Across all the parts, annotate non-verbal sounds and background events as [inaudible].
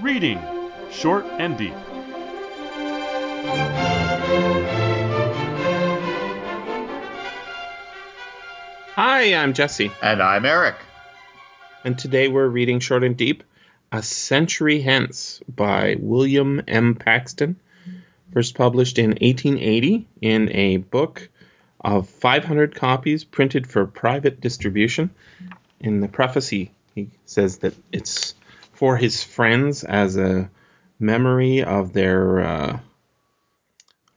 Reading Short and Deep. Hi, I'm Jesse, And I'm Eric. and today we're reading Short and Deep A Century Hence by William M. Paxton, first published in 1880 in a book of 500 copies printed for private distribution. In the preface, he, he says that it's for his friends as a memory of their uh,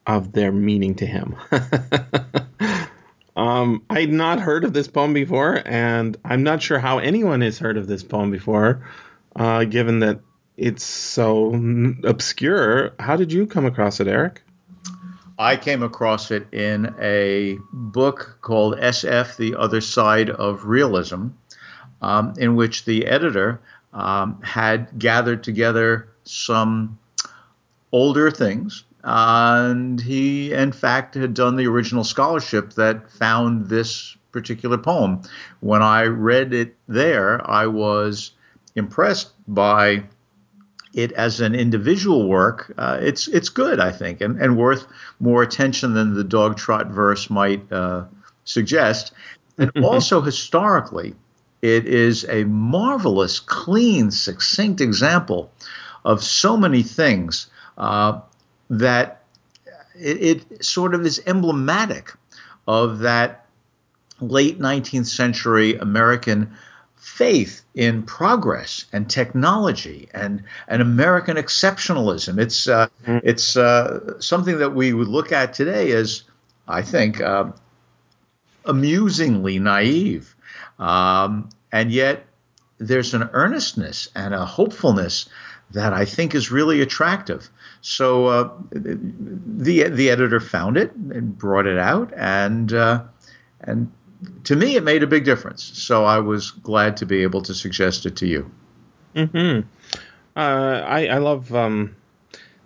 of their meaning to him. [laughs] um, I'd not heard of this poem before, and I'm not sure how anyone has heard of this poem before, uh, given that it's so obscure. How did you come across it, Eric? I came across it in a book called SF The Other Side of Realism, um, in which the editor um, had gathered together some older things. And he, in fact, had done the original scholarship that found this particular poem. When I read it there, I was impressed by it as an individual work, uh, it's it's good, I think, and, and worth more attention than the dog trot verse might uh, suggest. And [laughs] also historically, it is a marvelous, clean, succinct example of so many things uh, that it, it sort of is emblematic of that late 19th century American faith in progress and technology and and American exceptionalism. It's uh, it's uh, something that we would look at today as, I think, uh, amusingly naive, um, and yet there's an earnestness and a hopefulness that I think is really attractive. So uh, the the editor found it and brought it out, and uh, and to me it made a big difference. So I was glad to be able to suggest it to you. hmm Uh, I I love um,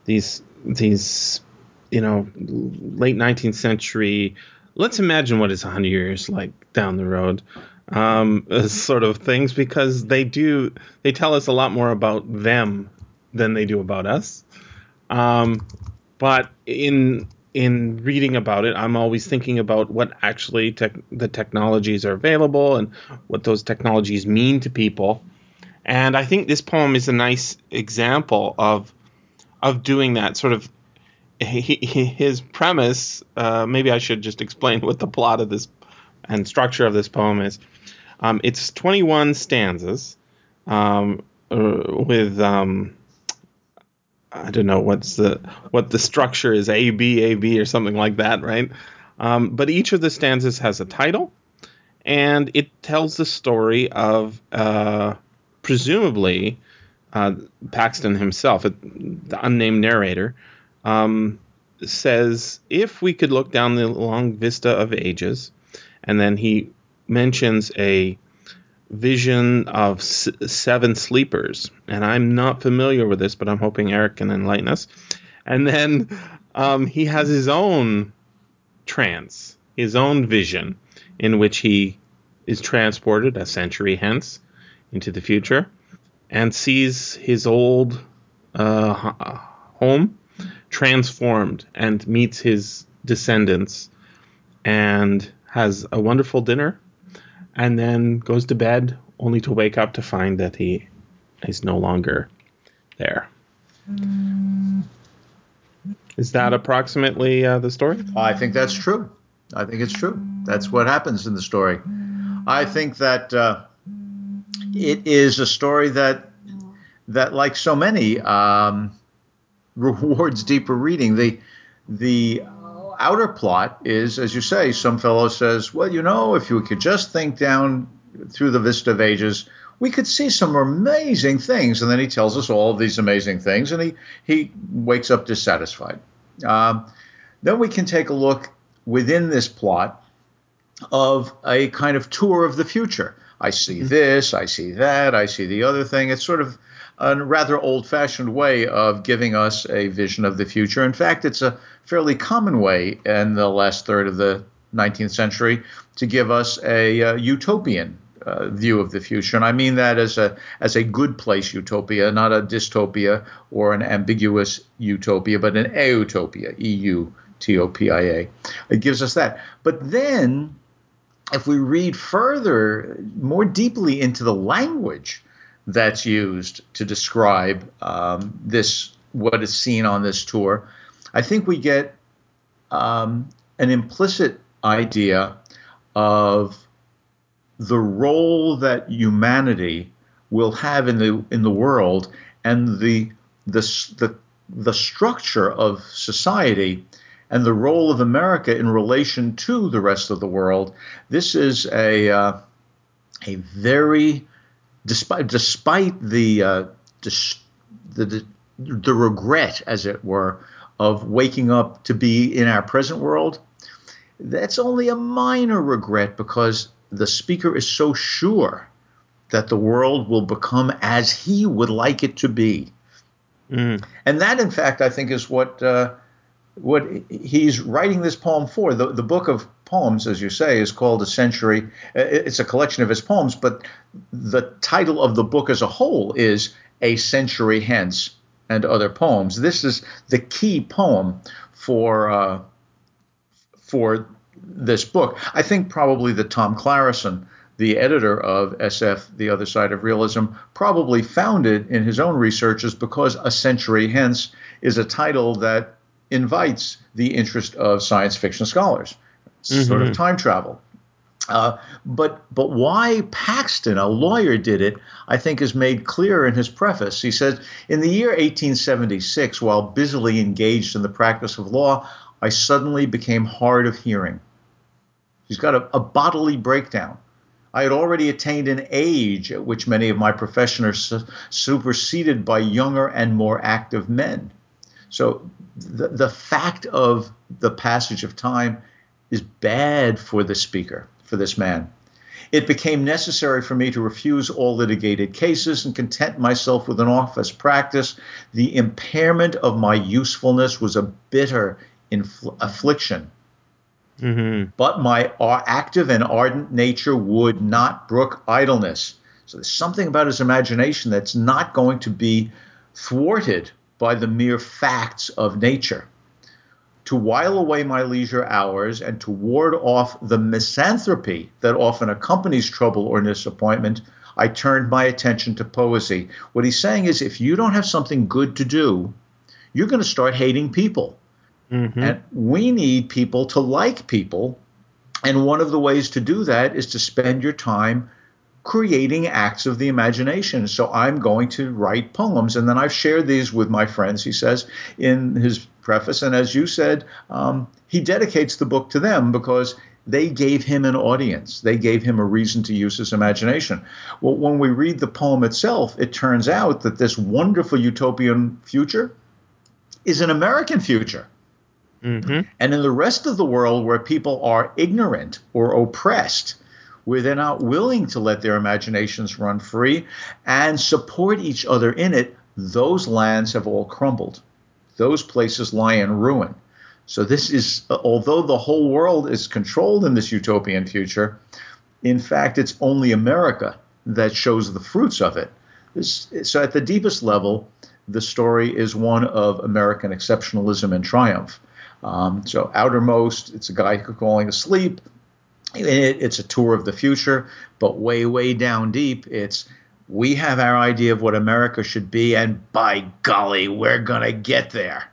these these you know late 19th century. Let's imagine what it's 100 years like down the road. Um, sort of things because they do they tell us a lot more about them than they do about us. Um, but in in reading about it, I'm always thinking about what actually the technologies are available and what those technologies mean to people. And I think this poem is a nice example of of doing that. Sort of his premise. Uh, maybe I should just explain [laughs] what the plot of this and structure of this poem is. Um, it's 21 stanzas um, uh, with um, I don't know what's the what the structure is A B A B or something like that, right? Um, but each of the stanzas has a title, and it tells the story of uh, presumably uh, Paxton himself, the unnamed narrator, um, says if we could look down the long vista of ages, and then he mentions a vision of s- seven sleepers, and I'm not familiar with this, but I'm hoping Eric can enlighten us. And then um, he has his own trance, his own vision, in which he is transported a century hence into the future, and sees his old uh, home transformed, and meets his descendants, and has a wonderful dinner and then goes to bed only to wake up to find that he is no longer there. Is that approximately uh, the story? I think that's true. I think it's true. That's what happens in the story. I think that uh, it is a story that that, like so many, um, [laughs] rewards deeper reading. The the outer plot is, as you say, some fellow says, well, you know, if you could just think down through the vista of ages, we could see some amazing things. And then he tells us all of these amazing things, and he he wakes up dissatisfied. Um, then we can take a look within this plot of a kind of tour of the future. I see this, I see that, I see the other thing. It's sort of a rather old fashioned way of giving us a vision of the future. In fact, it's a fairly common way in the last third of the 19th century to give us a uh, utopian uh, view of the future, and I mean that as a as a good place utopia, not a dystopia or an ambiguous utopia, but an eutopia, E U T O P I A. It gives us that. But then, if we read further, more deeply into the language that's used to describe um, this, what is seen on this tour, I think we get um, an implicit idea of the role that humanity will have in the in the world and the the the, the structure of society and the role of America in relation to the rest of the world. This is a uh, a very despite despite the, uh, dis, the, the the regret, as it were, of waking up to be in our present world. That's only a minor regret because the speaker is so sure that the world will become as he would like it to be. Mm. And that, in fact, I think is what uh, what he's writing this poem for. The, the book of poems, as you say, is called A Century. It's a collection of his poems, but the title of the book as a whole is A Century Hence and Other Poems. This is the key poem for uh, for this book. I think probably that Tom Clareson, the editor of SF, The Other Side of Realism, probably found it in his own researches because A Century Hence is a title that invites the interest of science fiction scholars, mm-hmm. sort of mm-hmm. time travel. Uh, but but why Paxton, a lawyer, did it, I think, is made clear in his preface. He says, in the year 1876, while busily engaged in the practice of law, I suddenly became hard of hearing. He's got a, a bodily breakdown. I had already attained an age at which many of my profession are su- superseded by younger and more active men. So the, the fact of the passage of time is bad for the speaker, for this man. It became necessary for me to refuse all litigated cases and content myself with an office practice. The impairment of my usefulness was a bitter infl- affliction. Mm-hmm. But my active and ardent nature would not brook idleness. So there's something about his imagination that's not going to be thwarted by the mere facts of nature. To while away my leisure hours and to ward off the misanthropy that often accompanies trouble or disappointment, I turned my attention to poesy. What he's saying is if you don't have something good to do, you're going to start hating people. Mm-hmm. And we need people to like people. And one of the ways to do that is to spend your time creating acts of the imagination. So I'm going to write poems. And then I've shared these with my friends, he says in his preface. And as you said, um, he dedicates the book to them because they gave him an audience. They gave him a reason to use his imagination. Well, when we read the poem itself, it turns out that this wonderful utopian future is an American future. Mm-hmm. And in the rest of the world where people are ignorant or oppressed, where they're not willing to let their imaginations run free and support each other in it, those lands have all crumbled. Those places lie in ruin. So, this is, although the whole world is controlled in this utopian future, in fact, it's only America that shows the fruits of it. This, so, at the deepest level, the story is one of American exceptionalism and triumph. Um, so, outermost, it's a guy falling asleep it, it's a tour of the future, but way, way down deep, it's we have our idea of what America should be, and by golly, we're gonna get there.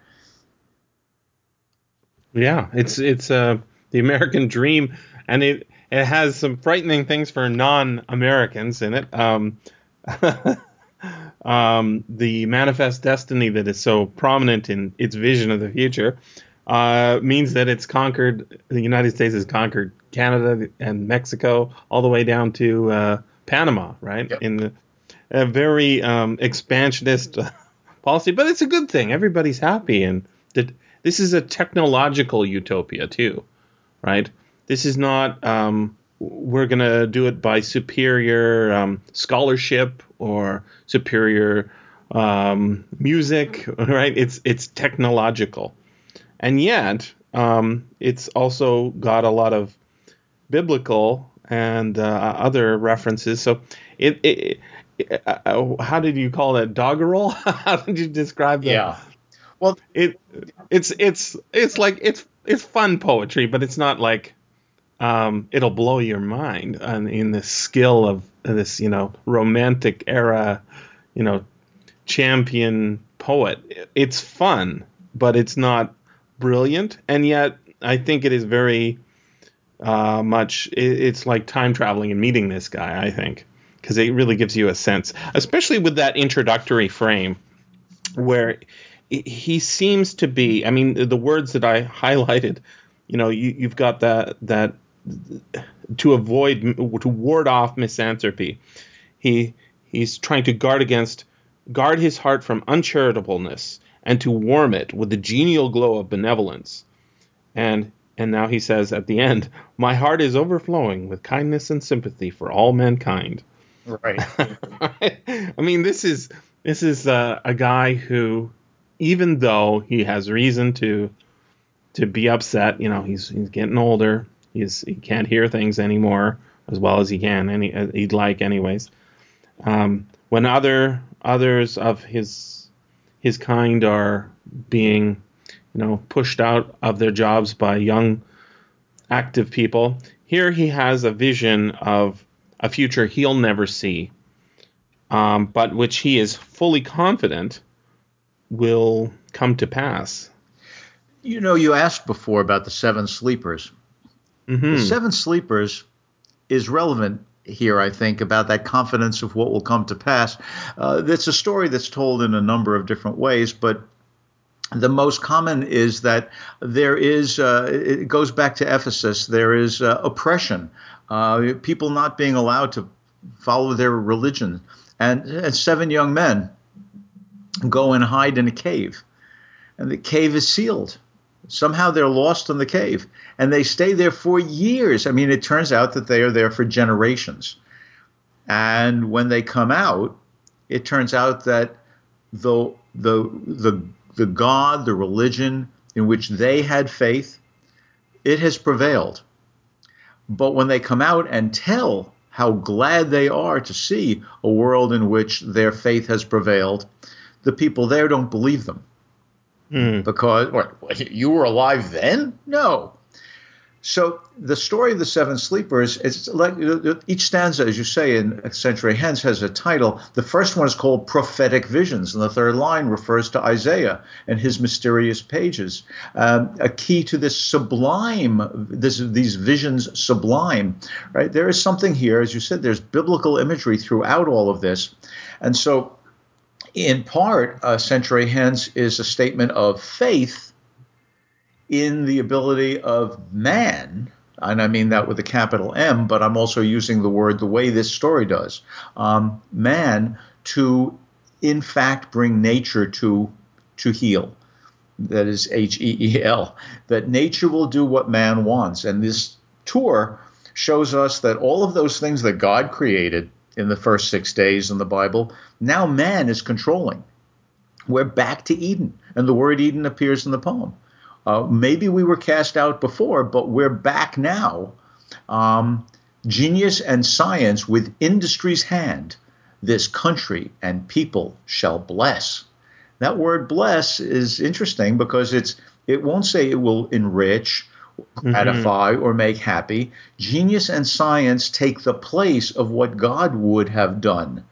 Yeah, it's it's uh, the American dream, and it it has some frightening things for non-Americans in it. Um, [laughs] um, the manifest destiny that is so prominent in its vision of the future uh, means that it's conquered. The United States has conquered Canada and Mexico all the way down to uh, Panama, right? Yep. In the, a very um, expansionist policy, but it's a good thing. Everybody's happy, and that this is a technological utopia too, right? This is not um, we're gonna do it by superior um, scholarship or superior um, music, [laughs] right? It's it's technological and yet um, it's also got a lot of biblical and uh, other references. So it, it, uh, how did you call that doggerel? [laughs] how did you describe that? Yeah. Well, it it's it's it's like it's it's fun poetry, but it's not like um, it'll blow your mind on, in the skill of this you know romantic era you know champion poet. It's fun, but it's not brilliant, and yet I think it is very uh, much. It, it's like time traveling and meeting this guy. I think because it really gives you a sense, especially with that introductory frame where he seems to be. I mean, the words that I [laughs] highlighted. You know, you, you've got that that to avoid to ward off misanthropy. He he's trying to guard against guard his heart from uncharitableness and to warm it with the genial glow of benevolence. And and now he says at the end, my heart is overflowing with kindness and sympathy for all mankind. [laughs] Right. I mean, this is this is uh, a guy who, even though he has reason to to be upset, you know, he's he's getting older. He's he can't hear things anymore as well as he can, any uh, he'd like anyways. Um, when other others of his his kind are being, you know, pushed out of their jobs by young, active people, here he has a vision of a future he'll never see, um, but which he is fully confident will come to pass. You know, you asked before about the seven sleepers. Mm-hmm. The seven sleepers is relevant here, I think, about that confidence of what will come to pass. Uh, it's a story that's told in a number of different ways, but the most common is that there is, uh, it goes back to Ephesus, there is uh, oppression, uh, people not being allowed to follow their religion. And, and seven young men go and hide in a cave, and the cave is sealed. Somehow they're lost in the cave and they stay there for years. I mean, it turns out that they are there for generations. And when they come out, it turns out that the, the, the, the God, the religion in which they had faith, it has prevailed. But when they come out and tell how glad they are to see a world in which their faith has prevailed, the people there don't believe them. Mm. Because what, you were alive then? No. So the story of the seven sleepers is like each stanza, as you say in century hence, has a title. The first one is called prophetic visions, and the third line refers to Isaiah and his mysterious pages. Um, a key to this sublime, this, these visions sublime, right? There is something here, as you said. There's biblical imagery throughout all of this, and so in part, a century hence is a statement of faith in the ability of man, and I mean that with a capital M, but I'm also using the word the way this story does, um, man to in fact bring nature to to heal. That is H E E L. That nature will do what man wants, and this tour shows us that all of those things that God created in the first six days in the Bible. Now man is controlling. We're back to Eden, and the word Eden appears in the poem. Uh, maybe we were cast out before, but we're back now. Um, genius and science with industry's hand, this country and people shall bless. That word bless is interesting because it's it won't say it will enrich mm-hmm. edify, or make happy. Genius and science take the place of what God would have done.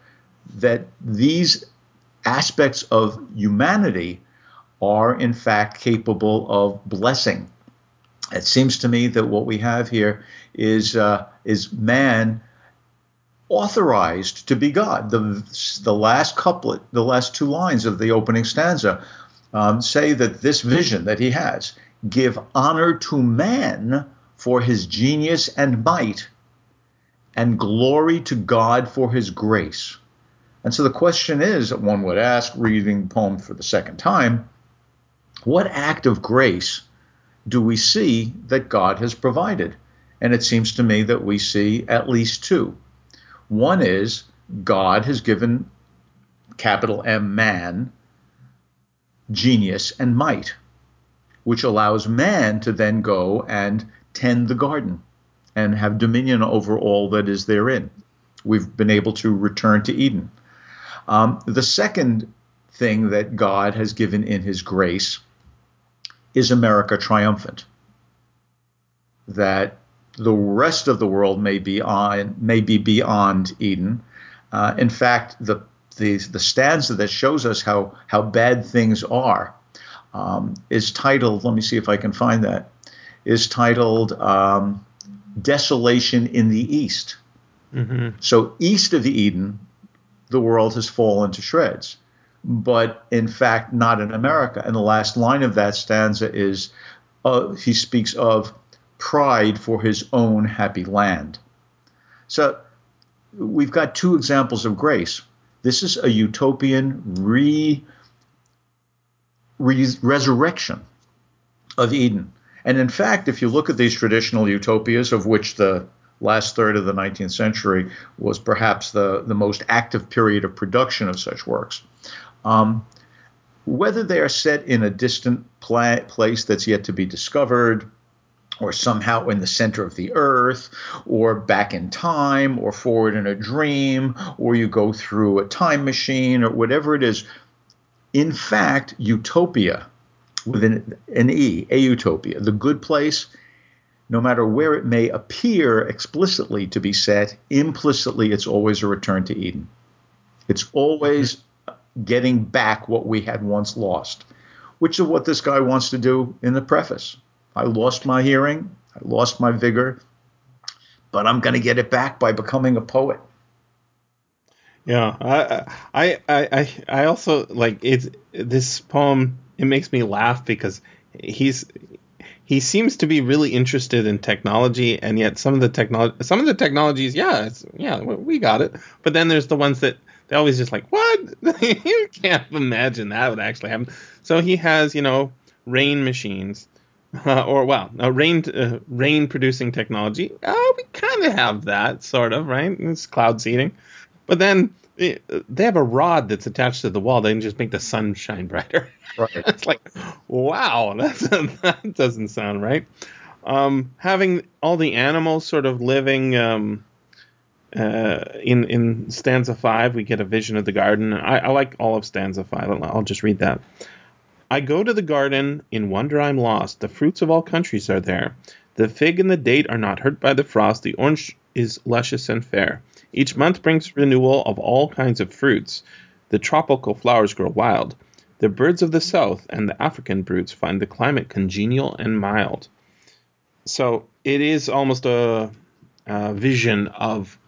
That these aspects of humanity are, in fact, capable of blessing. It seems to me that what we have here is uh, is man authorized to be God. The the last couplet, the last two lines of the opening stanza, um, say that this vision that he has give honor to man for his genius and might, and glory to God for his grace. And so the question is, one would ask, reading the poem for the second time, what act of grace do we see that God has provided? And it seems to me that we see at least two. One is God has given capital M man genius and might which allows man to then go and tend the garden. and have dominion over all that is therein. We've been able to return to Eden. Um, the second thing that God has given in His grace is America triumphant. That the rest of the world may be on may be beyond Eden. Uh, in fact, the, the the stanza that shows us how how bad things are um, is titled. Let me see if I can find that. Is titled um, "Desolation in the East." Mm-hmm. So east of Eden, the world has fallen to shreds but in fact not in America. And the last line of that stanza is uh, he speaks of pride for his own happy land. So we've got two examples of grace. This is a utopian re, re, resurrection of Eden. And in fact, if you look at these traditional utopias, of which the last third of the 19th century was perhaps the, the most active period of production of such works, um, whether they are set in a distant pla- place that's yet to be discovered, or somehow in the center of the earth, or back in time, or forward in a dream, or you go through a time machine, or whatever it is. In fact, utopia, with an, an E, a utopia, the good place, no matter where it may appear explicitly to be set, implicitly it's always a return to Eden. It's always getting back what we had once lost, which is what this guy wants to do in the preface. I lost my hearing, I lost my vigor, but I'm going to get it back by becoming a poet. Yeah, I, I, I, I also like it's this poem. It makes me laugh because he's he seems to be really interested in technology, and yet some of the technology, some of the technologies, yeah, yeah, we got it. But then there's the ones that they always just like, what? [laughs] you can't imagine that would actually happen. So he has, you know, rain machines, [laughs] uh, or well, a rain uh, rain producing technology. Oh, we kind of have that, sort of, right? It's cloud seeding, but then eh, they have a rod that's attached to the wall. They can just make the sun shine brighter. Right. [laughs] it's like, wow, that's, that doesn't sound right. Um, having all the animals sort of living. Um, uh, in in stanza five, we get a vision of the garden. I, I like all of stanza five. I'll, I'll just read that. I go to the garden, in wonder I'm lost. The fruits of all countries are there. The fig and the date are not hurt by the frost. The orange is luscious and fair. Each month brings renewal of all kinds of fruits. The tropical flowers grow wild. The birds of the south and the African brutes find the climate congenial and mild. So it is almost a, a vision of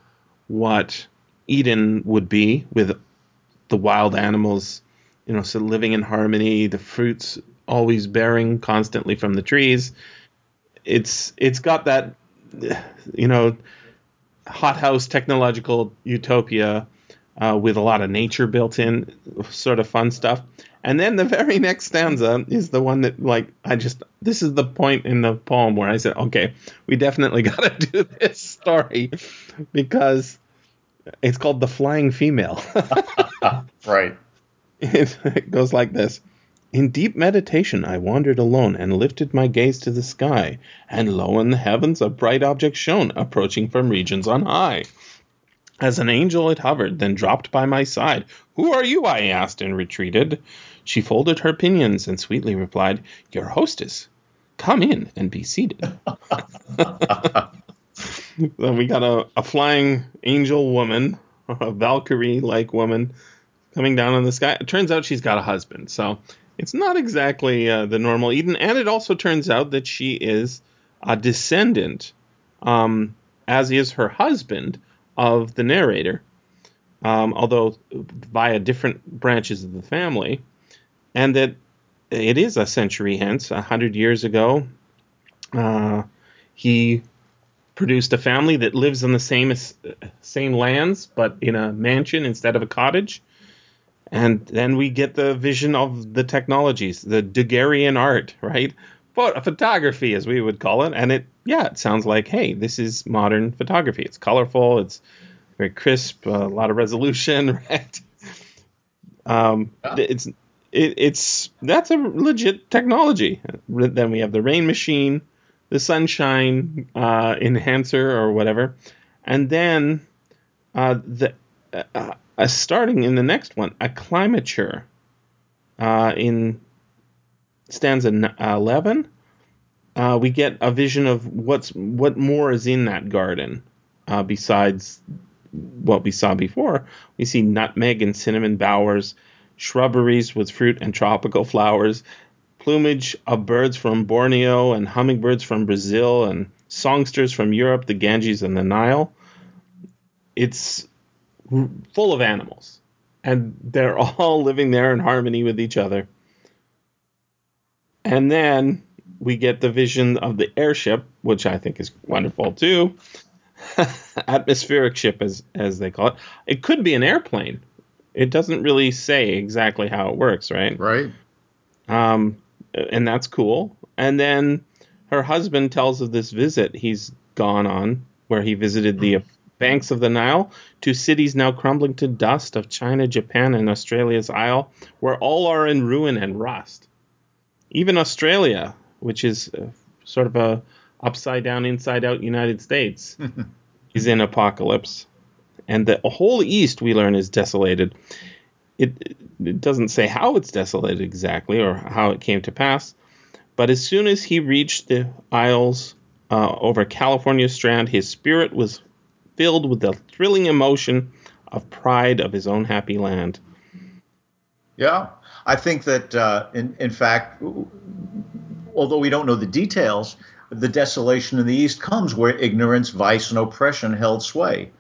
what Eden would be with the wild animals, you know, so living in harmony, the fruits always bearing constantly from the trees. It's it's got that you know hothouse technological utopia uh, with a lot of nature built in, sort of fun stuff. And then the very [laughs] next stanza is the one that, like, I just, this is the point in the poem where I said, okay, we definitely [laughs] got to do this story because it's called The Flying Female. [laughs] right. It, goes like this. In deep meditation, I wandered alone and lifted my gaze to the sky, and lo, in the heavens a bright object shone, approaching from regions on high. As an angel it hovered, then dropped by my side. Who are you? I asked, and retreated. She folded her pinions and sweetly replied, Your hostess. Come in and be seated. [laughs] [laughs] we got a, a flying angel woman, a Valkyrie like woman coming down in the sky. It turns out she's got a husband. So it's not exactly uh, the normal Eden. And it also turns out that she is a descendant, um, as is her husband, of the narrator, um, although via different branches of the family. And that it is a century hence, a hundred years ago. Uh, he produced a family that lives on the same same lands but in a mansion instead of a cottage. And then we get the vision of the technologies, the Daguerrean art, right? photography, as we would call it. And it, yeah, it sounds like, hey, this is modern photography. It's colorful, it's very crisp, a lot of resolution, [laughs] right? Um, yeah. It's it, it's that's a legit technology. Then we have the rain machine, the sunshine uh, enhancer or whatever, and then uh, the uh, starting in the next one, acclimature uh, in stanza eleven. Uh, we get a vision of what's what more is in that garden uh, besides what we saw before. We see nutmeg and cinnamon bowers, shrubberies with fruit and tropical flowers, plumage of birds from Borneo and hummingbirds from Brazil and songsters from Europe, the Ganges and the Nile. It's full of animals, and they're [laughs] all living there in harmony with each other. And then we get the vision of the airship, which I think is wonderful too. [laughs] Atmospheric ship, as as they call it. It could be an airplane. It doesn't really say exactly how it works, right? Right. Um, and that's cool. And then her husband tells of this visit he's gone on, where he visited the banks of the Nile to cities now crumbling to dust of China, Japan, and Australia's Isle, where all are in ruin and rust. Even Australia, which is uh, sort of a upside down, inside out United States, [laughs] is in apocalypse. And the whole East, we learn, is desolated. It, it doesn't say how it's desolated exactly or how it came to pass, but as soon as he reached the Isles uh, over California Strand, his spirit was filled with the thrilling emotion of pride of his own happy land. Yeah, I think that uh, in in fact, although we don't know the details, the desolation in the East comes where ignorance, vice, and oppression held sway.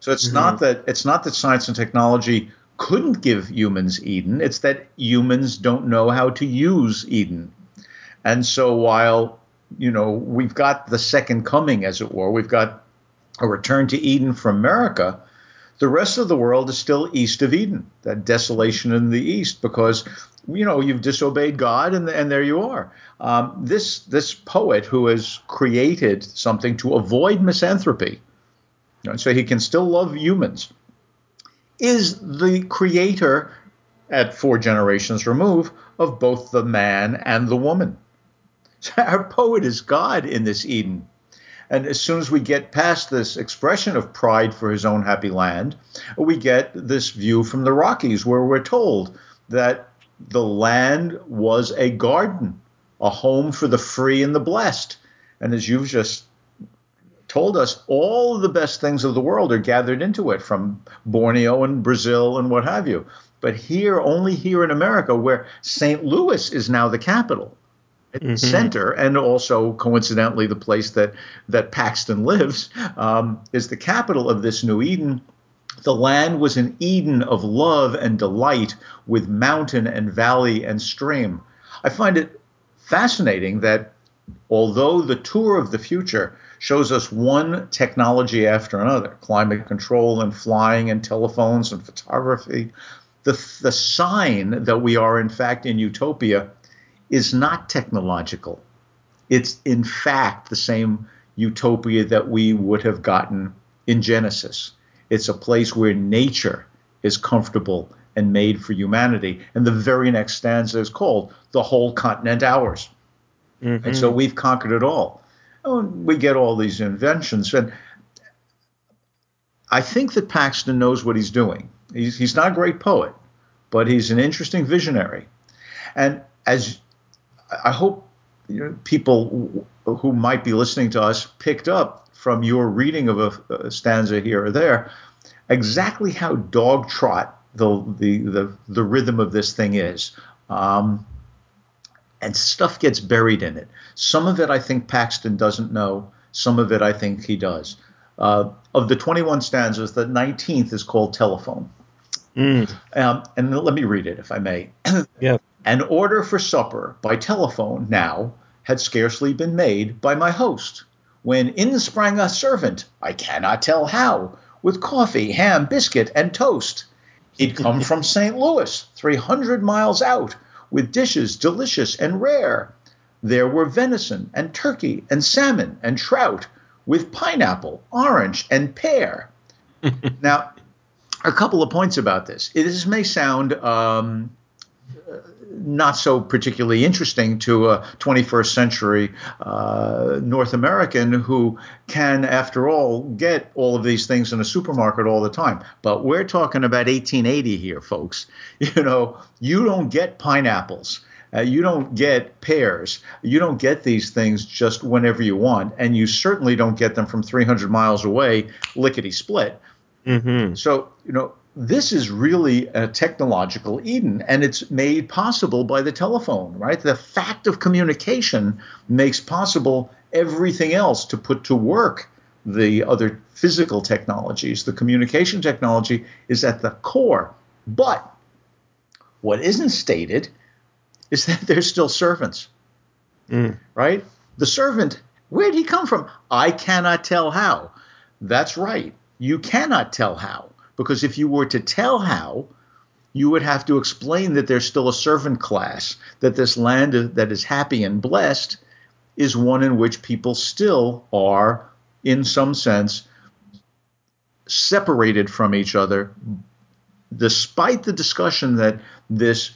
So it's mm-hmm. not that it's not that science and technology couldn't give humans Eden. It's that humans don't know how to use Eden. And so while you know we've got the second coming, as it were, we've got a return to Eden from America. The rest of the world is still east of Eden, that desolation in the east, because you know you've disobeyed God, and, and there you are. Um, this this poet who has created something to avoid misanthropy, you know, so he can still love humans, is the creator at four generations remove of both the man and the woman. So [laughs] our poet is God in this Eden. And as soon as we get past this expression of pride for his own happy land, we get this view from the Rockies where we're told that the land was a garden, a home for the free and the blessed. And as you've just told us, all the best things of the world are gathered into it from Borneo and Brazil and what have you. But here, only here in America, where St. Louis is now the capital, mm-hmm. center, and also coincidentally the place that that Paxton lives um, is the capital of this new Eden. The land was an Eden of love and delight with mountain and valley and stream. I find it fascinating that although the tour of the future shows us one technology after another climate control and flying and telephones and photography the, the sign that we are in fact in utopia is not technological. It's in fact the same utopia that we would have gotten in Genesis. It's a place where nature is comfortable and made for humanity. And the very next stanza is called The Whole Continent Ours. Mm-hmm. And so we've conquered it all. And we get all these inventions. And I think that Paxton knows what he's doing. He's, he's not a great poet, but he's an interesting visionary. And as I hope you know, people who might be listening to us picked up from your reading of a, a stanza here or there exactly how dog trot the the the, the rhythm of this thing is. Um, and stuff gets buried in it. Some of it I think Paxton doesn't know. Some of it I think he does. Uh, of the 21 stanzas, the 19th is called Telephone. Mm. Um, and let me read it, if I may. [clears throat] yeah. An order for supper by telephone now had scarcely been made by my host, when in sprang a servant, I cannot tell how, with coffee, ham, biscuit, and toast. He'd come from St. Louis, 300 miles out, with dishes delicious and rare. There were venison and turkey and salmon and trout, with pineapple, orange, and pear. [laughs] now, a couple of points about this. This may sound um, not so particularly interesting to a 21st century uh, North American who can, after all, get all of these things in a supermarket all the time. But we're talking about 1880 here, folks. [laughs] You know, you don't get pineapples. Uh, you don't get pears. You don't get these things just whenever you want, and you certainly don't get them from 300 miles away, lickety split. Mm-hmm. So, you know, this is really a technological Eden, and it's made possible by the telephone, right? The fact of communication makes possible everything else to put to work the other physical technologies. The communication technology is at the core. But what isn't stated is [laughs] that they're still servants, mm. right? The servant, where did he come from? I cannot tell how. That's right. You cannot tell how because if you were to tell how, you would have to explain that there's still a servant class, that this land that is happy and blessed is one in which people still are, in some sense, separated from each other, despite the discussion that this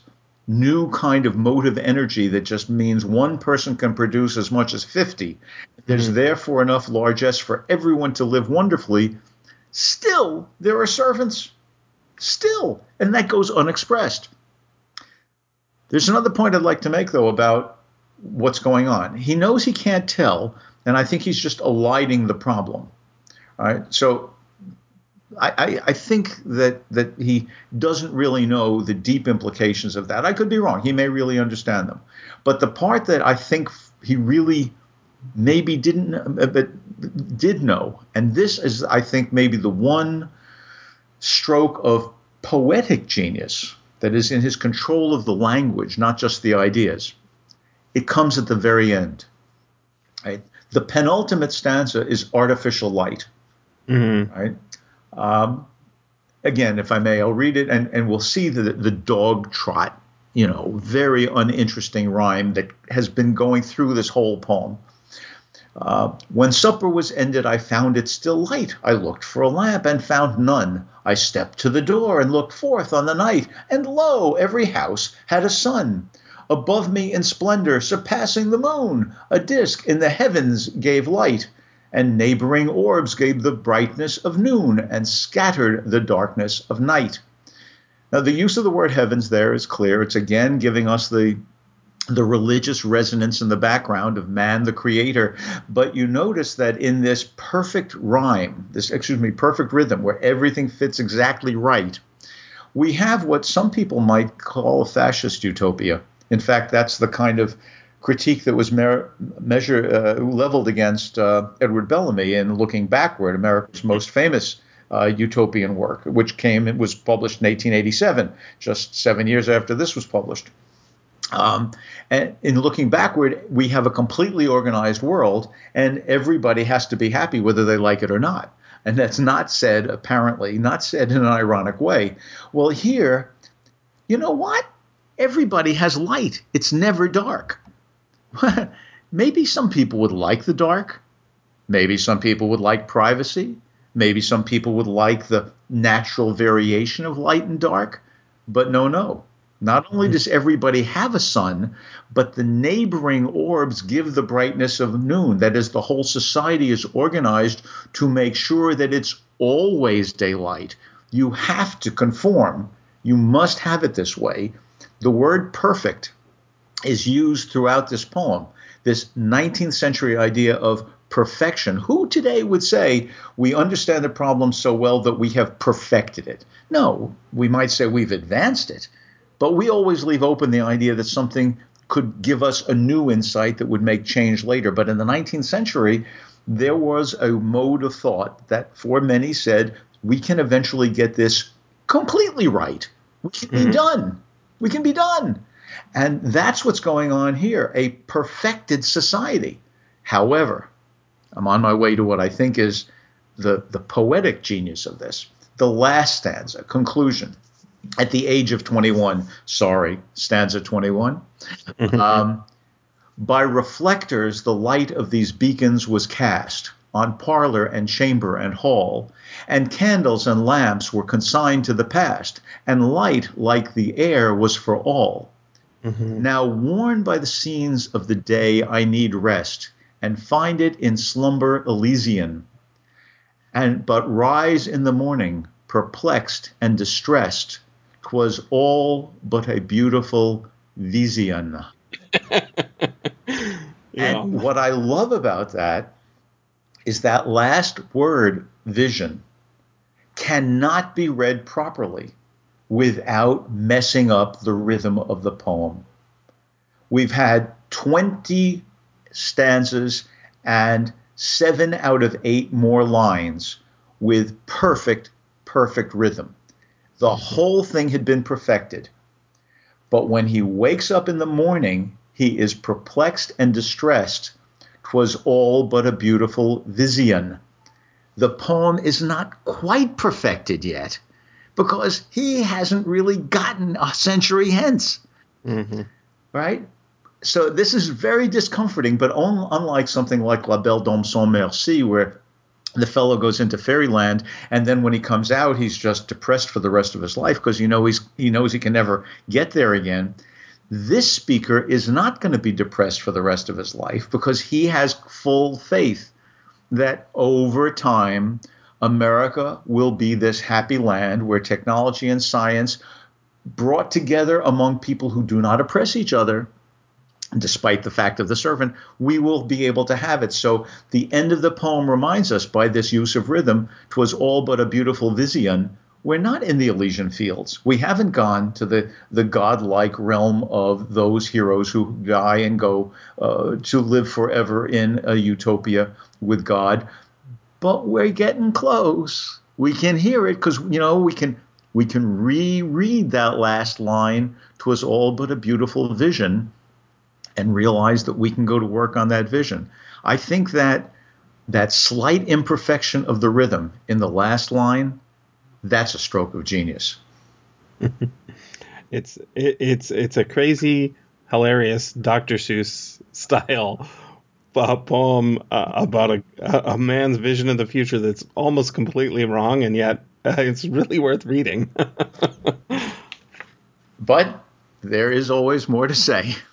new kind of motive energy that just means one person can produce as much as 50. There's mm-hmm. therefore enough largesse for everyone to live wonderfully Still, there are servants. Still. And that goes unexpressed. There's another point I'd like to make, though, about what's going on. He knows he can't tell, and I think he's just eliding the problem. All right. So I, I, think that that he doesn't really know the deep implications of that. I could be wrong. He may really understand them. But the part that I think he really maybe didn't, uh, but did know. And this is, I think, maybe the one stroke of poetic genius that is in his control of the language, not just the ideas. It comes at the very end. Right? The penultimate stanza is artificial light. Mm-hmm. Right? Um, again, if I may, I'll read it and, and we'll see the, the dog trot, you know, very uninteresting rhyme that has been going through this whole poem. Uh, when supper was ended, I found it still light. I looked for a lamp and found none. I stepped to the door and looked forth on the night, and lo, every house had a sun. Above me in splendor, surpassing the moon, a disk in the heavens gave light, and neighboring orbs gave the brightness of noon and scattered the darkness of night. Now, the use of the word heavens there is clear. It's again giving us the the religious resonance in the background of man the creator. But you notice that in this perfect rhyme this excuse me perfect rhythm where everything fits exactly right we have what some people might call a fascist utopia. In fact that's the kind of critique that was mer- measure uh, leveled against uh, Edward Bellamy in looking backward America's most famous uh, utopian work which came it was published in 1887 just 7 years after this was published um, and in looking backward, we have a completely organized world, and everybody has to be happy whether they like it or not. And that's not said, apparently, not said in an ironic way. Well, here, you know what? Everybody has light, it's never dark. [laughs] Maybe some people would like the dark. Maybe some people would like privacy. Maybe some people would like the natural variation of light and dark. But no, no. Not only mm-hmm. does everybody have a sun, but the neighboring orbs give the brightness of noon. That is, the whole society is organized to make sure that it's always daylight. You have to conform. You must have it this way. The word perfect is used throughout this poem. This 19th century idea of perfection. Who today would say we understand the problem so well that we have perfected it? No, we might say we've advanced it but we always leave open the idea that something could give us a new insight that would make change later. But in the 19th century, there was a mode of thought that for many said we can eventually get this completely right. We can mm-hmm. be done. We can be done. And that's what's going on here a perfected society. However, I'm on my way to what I think is the, the poetic genius of this. The last stanza, conclusion at the age of 21. Sorry, stanza 21. Mm-hmm. um, by reflectors, the light of these beacons was cast on parlor and chamber and hall, and candles and lamps were consigned to the past, and light, like the air, was for all. Mm-hmm. Now, worn by the scenes of the day, I need rest, and find it in slumber Elysian. And but rise in the morning, perplexed and distressed, 'twas all but a beautiful vision. [laughs] yeah. And what I love about that is that last word, vision, cannot be read properly without messing up the rhythm of the poem. We've had 20 stanzas and seven out of eight more lines with perfect, perfect rhythm. The whole thing had been perfected. But when he wakes up in the morning, he is perplexed and distressed. 'Twas all but a beautiful vision. The poem is not quite perfected yet because he hasn't really gotten a century hence. Mm-hmm. Right? So this is very discomforting, but un- unlike something like La Belle Dame sans Merci, where the fellow goes into fairyland and then when he comes out he's just depressed for the rest of his life because you know he's he knows he can never get there again. This speaker is not going to be depressed for the rest of his life because he has full faith that over time America will be this happy land where technology and science brought together among people who do not oppress each other despite the fact of the servant, we will be able to have it. So the end of the poem reminds us by this use of rhythm, "'twas all but a beautiful vision. We're not in the Elysian fields. We haven't gone to the, the godlike realm of those heroes who die and go uh, to live forever in a utopia with God. But we're getting close. We can hear it because you know we can we can reread that last line. "'Twas all but a beautiful vision." And realize that we can go to work on that vision. I think that that slight imperfection of the rhythm in the last line, that's a stroke of genius. [laughs] it's it, it's it's a crazy, hilarious Dr. Seuss style uh, poem uh, about a a man's vision of the future that's almost completely wrong, and yet uh, it's really worth reading. [laughs] but there is always more to say. [laughs]